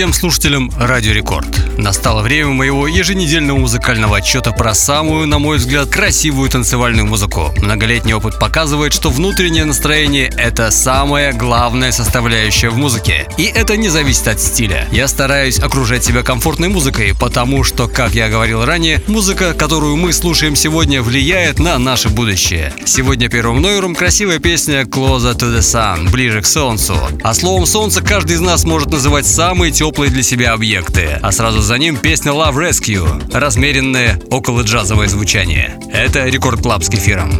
Всем слушателям Радио Рекорд. Настало время моего еженедельного музыкального отчета про самую, на мой взгляд, красивую танцевальную музыку. Многолетний опыт показывает, что внутреннее настроение — это самая главная составляющая в музыке. И это не зависит от стиля. Я стараюсь окружать себя комфортной музыкой, потому что, как я говорил ранее, музыка, которую мы слушаем сегодня, влияет на наше будущее. Сегодня первым номером красивая песня «Closer to the Sun» — «Ближе к солнцу». А словом «солнце» каждый из нас может называть самые теплые для себя объекты. А сразу за ним песня Love Rescue, размеренное около джазовое звучание. Это Record Club с кефиром.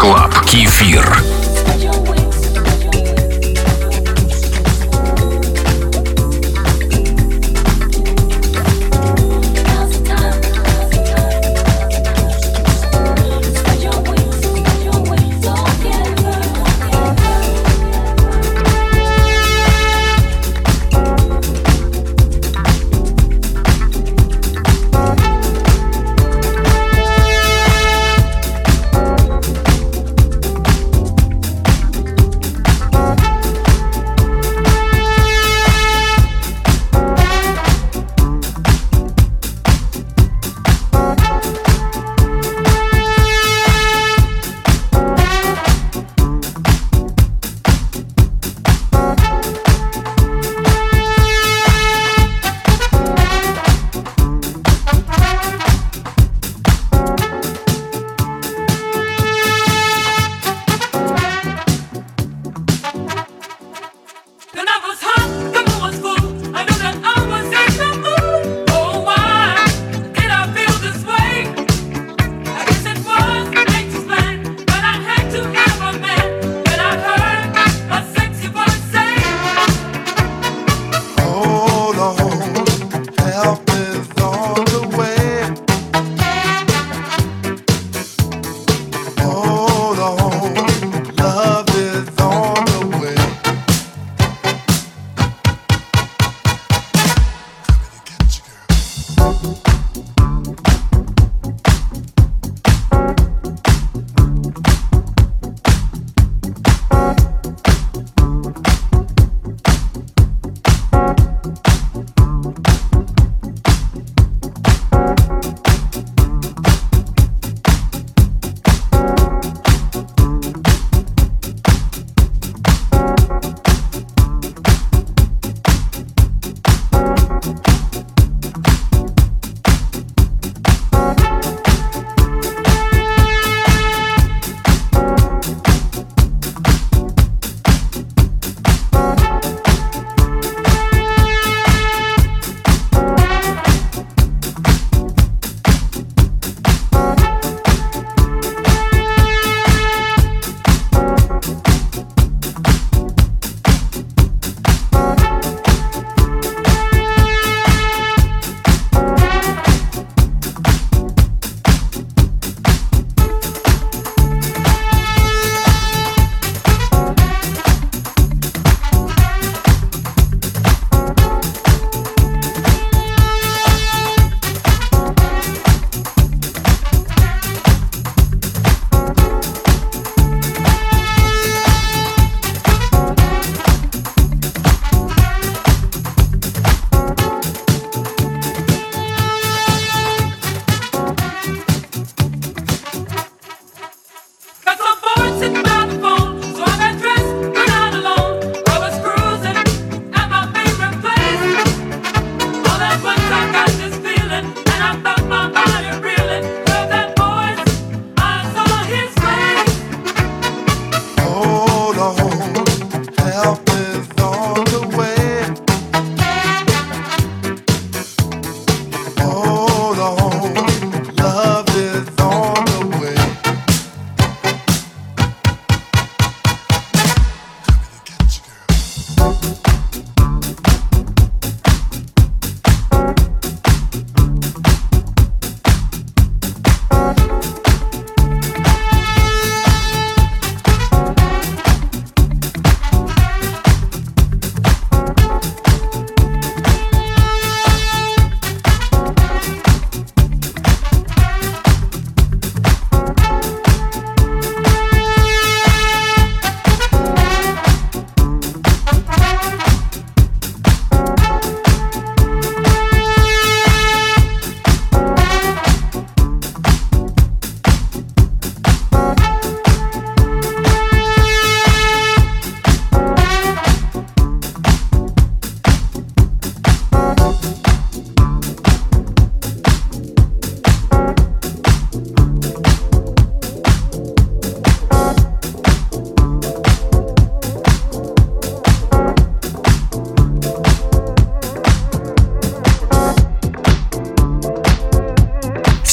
Club. Кефир.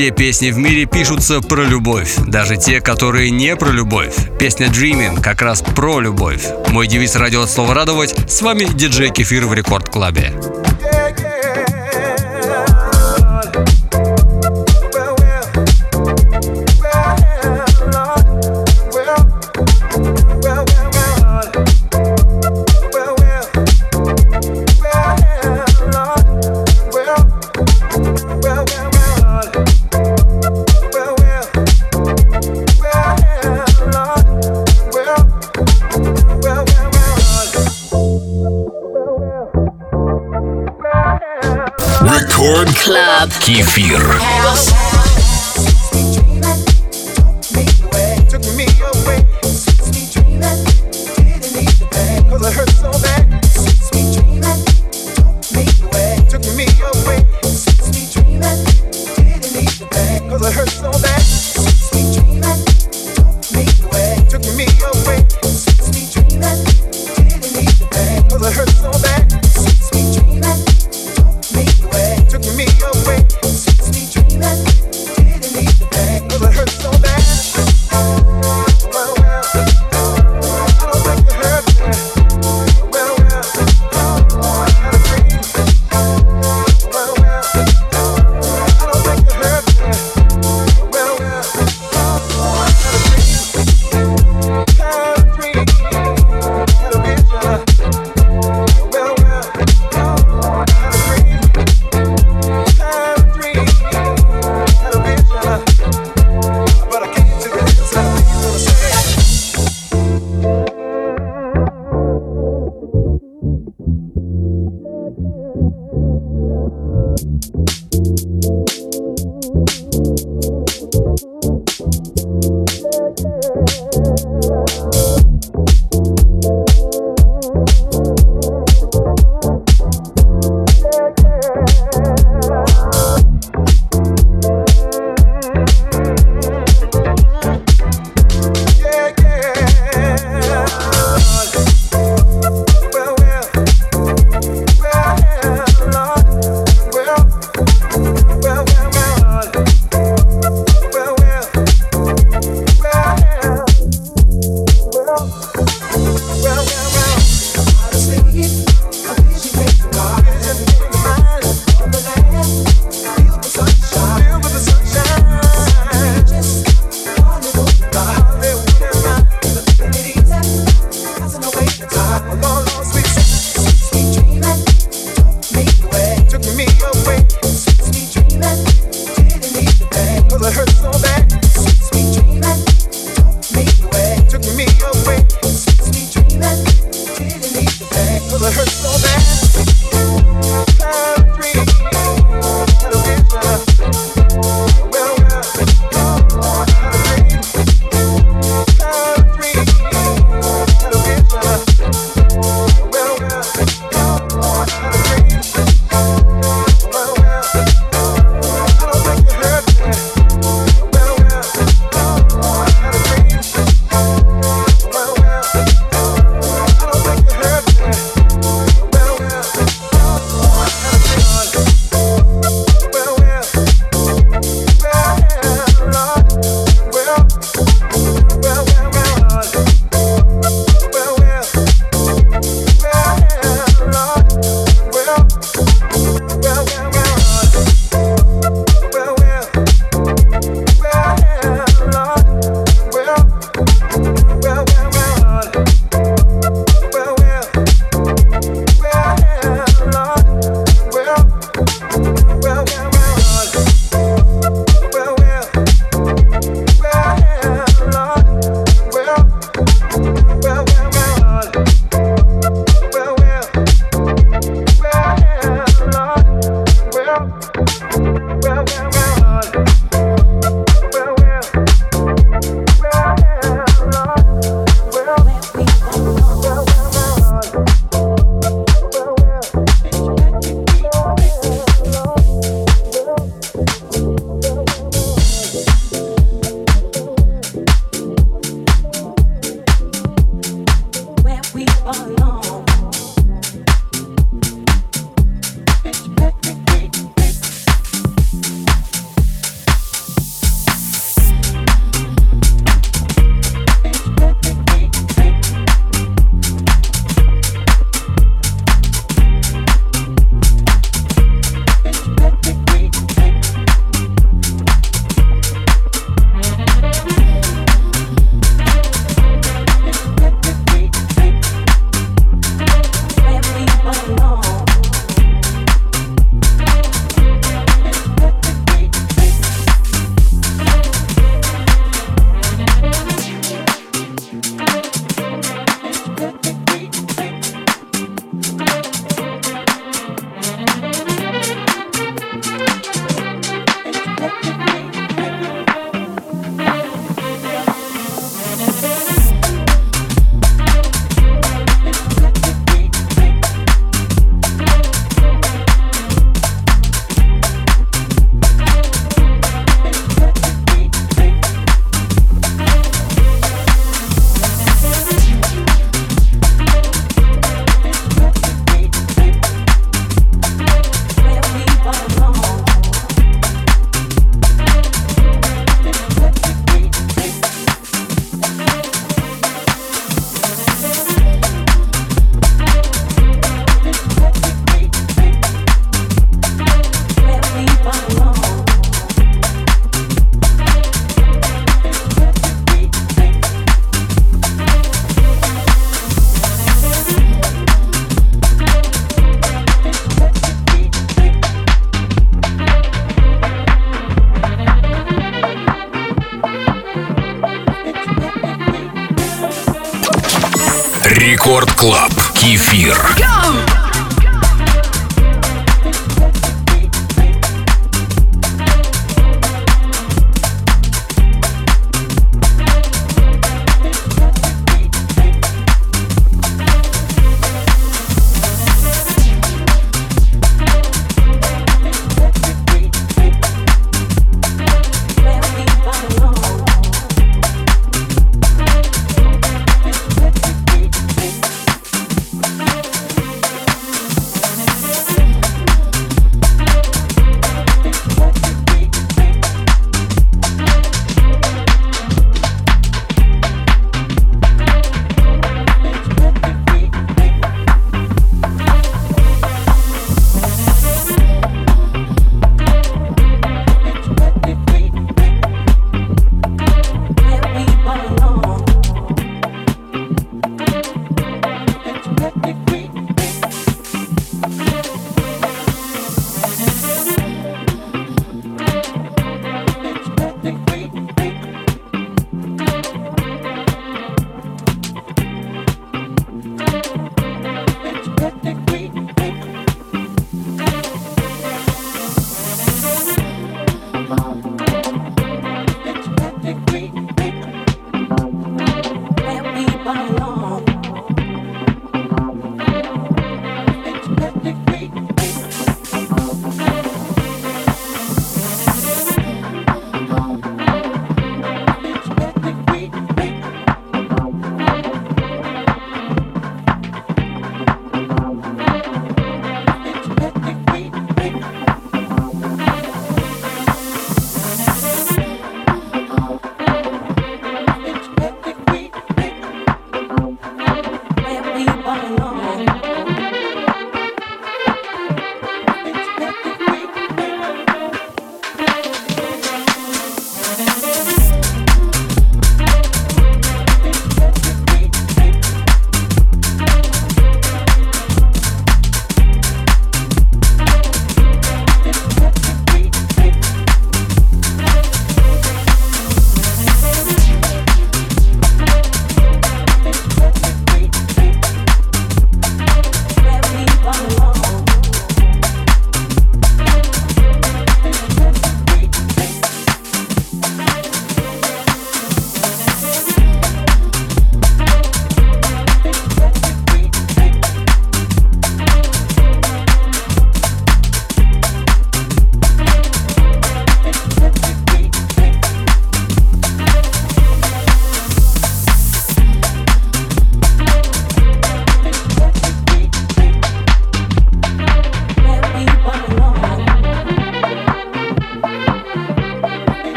Все песни в мире пишутся про любовь, даже те, которые не про любовь. Песня Dreaming как раз про любовь. Мой девиз радио от слова радовать. С вами диджей Кефир в Рекорд Клабе. Club. Кефир.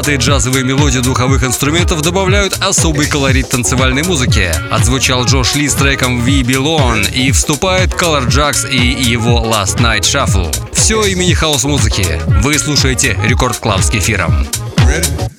Замысловатые джазовые мелодии духовых инструментов добавляют особый колорит танцевальной музыки. Отзвучал Джош Ли с треком We Belong и вступает Color Jacks и его Last Night Shuffle. Все имени house-музыки. Вы слушаете Record Club с кефиром. Ready?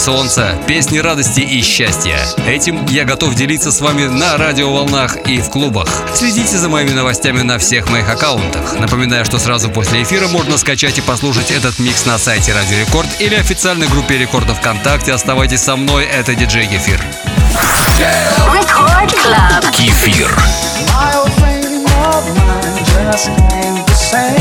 Солнца, песни радости и счастья. Этим я готов делиться с вами на радиоволнах и в клубах. Следите за моими новостями на всех моих аккаунтах. Напоминаю, что сразу после эфира можно скачать и послушать этот микс на сайте Радио Рекорд или официальной группе Рекорда ВКонтакте. Оставайтесь со мной, это диджей Кефир. Кефир. I'm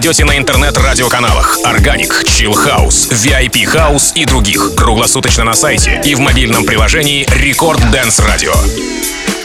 найдете на интернет-радиоканалах Organic, Chill House, VIP House и других круглосуточно на сайте и в мобильном приложении Record Dance Radio.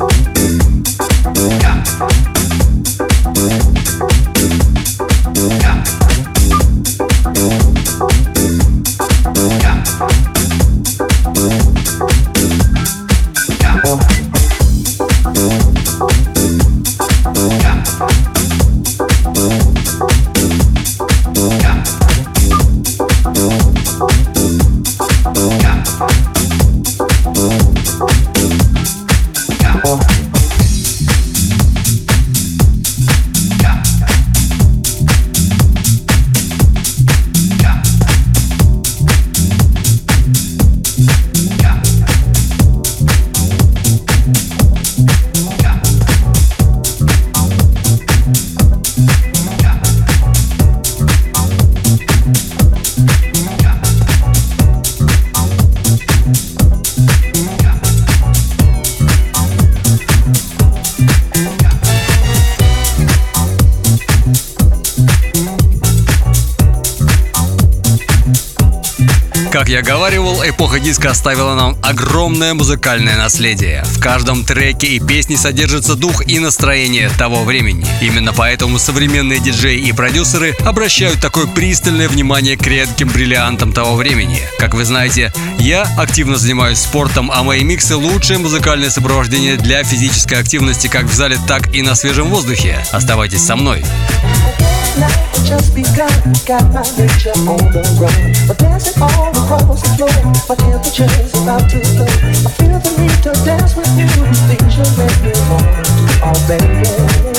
Я эпоха диска оставила нам огромное музыкальное наследие. В каждом треке и песне содержится дух и настроение того времени. Именно поэтому современные диджеи и продюсеры обращают такое пристальное внимание к редким бриллиантам того времени. Как вы знаете, я активно занимаюсь спортом, а мои миксы – лучшее музыкальное сопровождение для физической активности как в зале, так и на свежем воздухе. Оставайтесь со мной. Just begun. Got my nature on the run. But dancing all across the floor. My temperature's about to go. I feel the need to dance with you. Things you make me want. Oh, baby.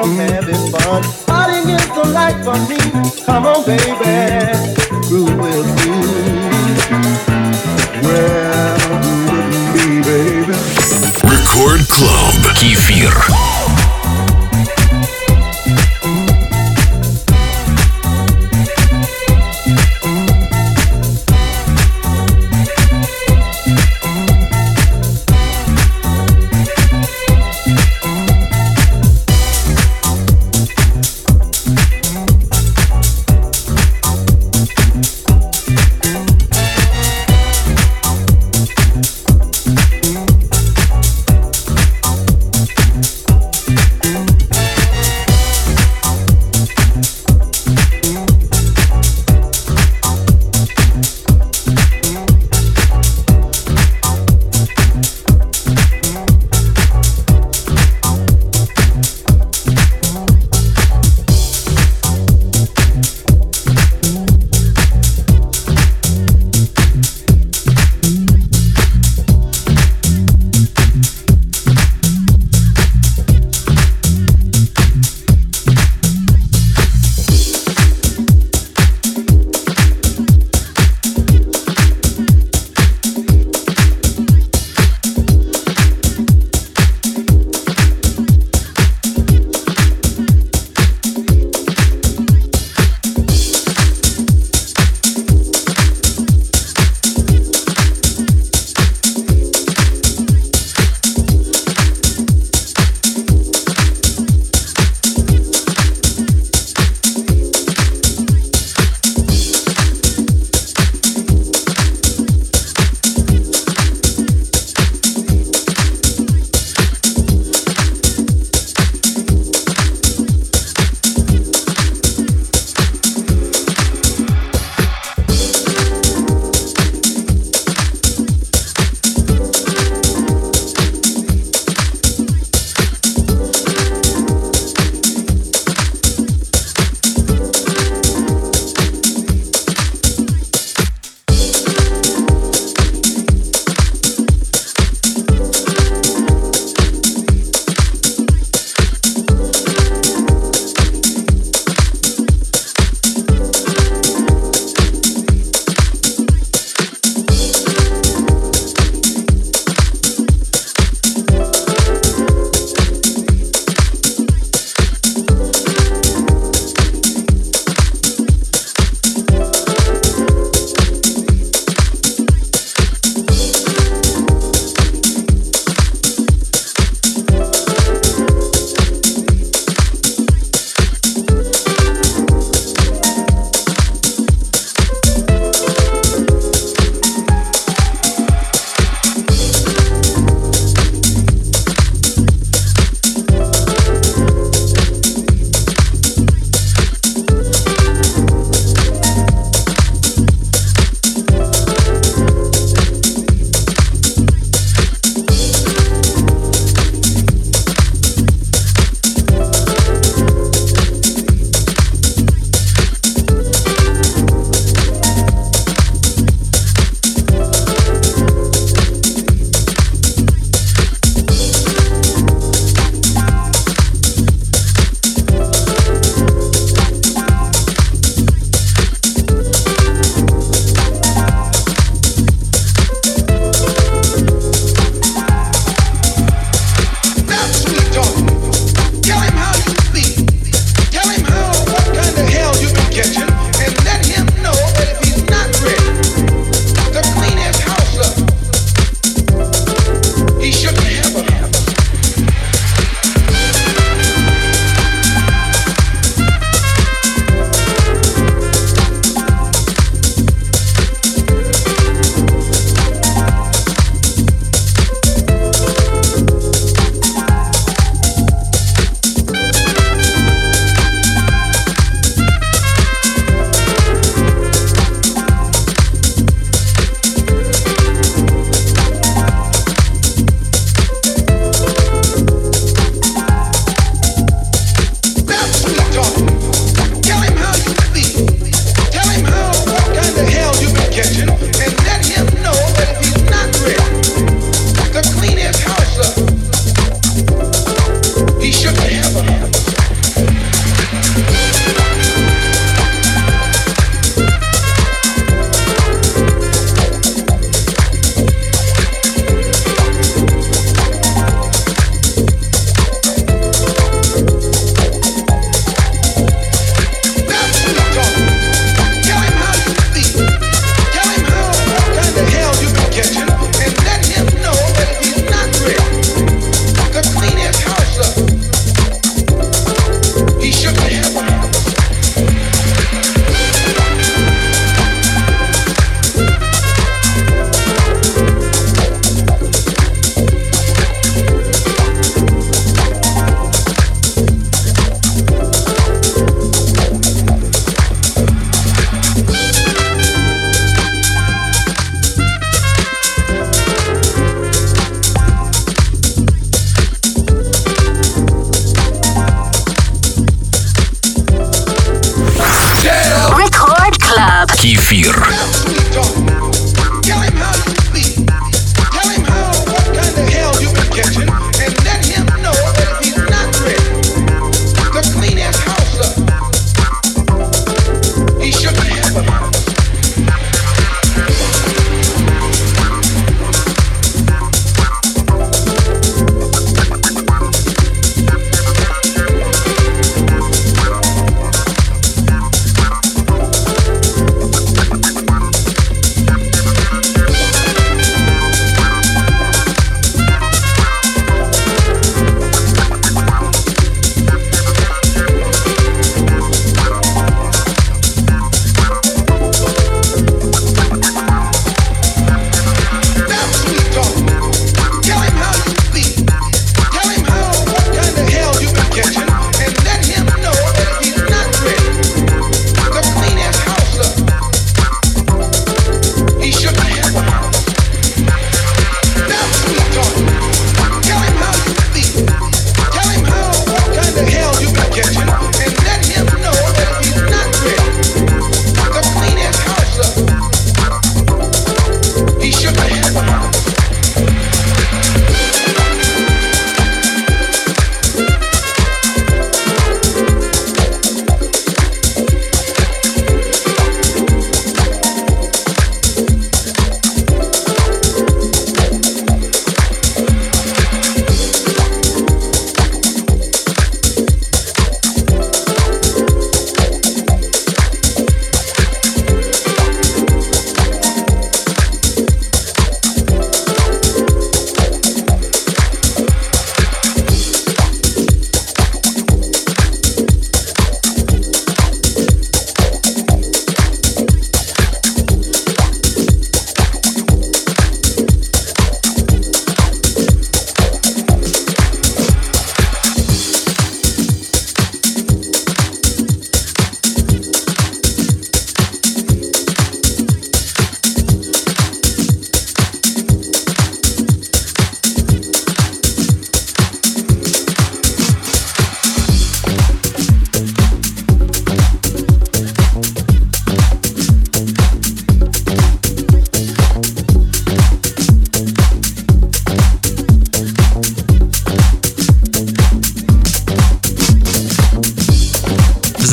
from having fun. Partying is the life for me. Come on, baby, groove with me. Well, groove with me, baby. Record Club. Кефир.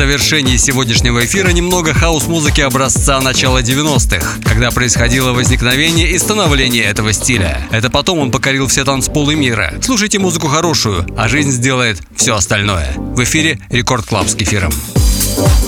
Завершении сегодняшнего эфира немного house-музыки образца начала 90-х, когда происходило возникновение и становление этого стиля. Это потом он покорил все танцполы мира. Слушайте музыку хорошую, а жизнь сделает все остальное. В эфире Record Club с кефиром. Bye.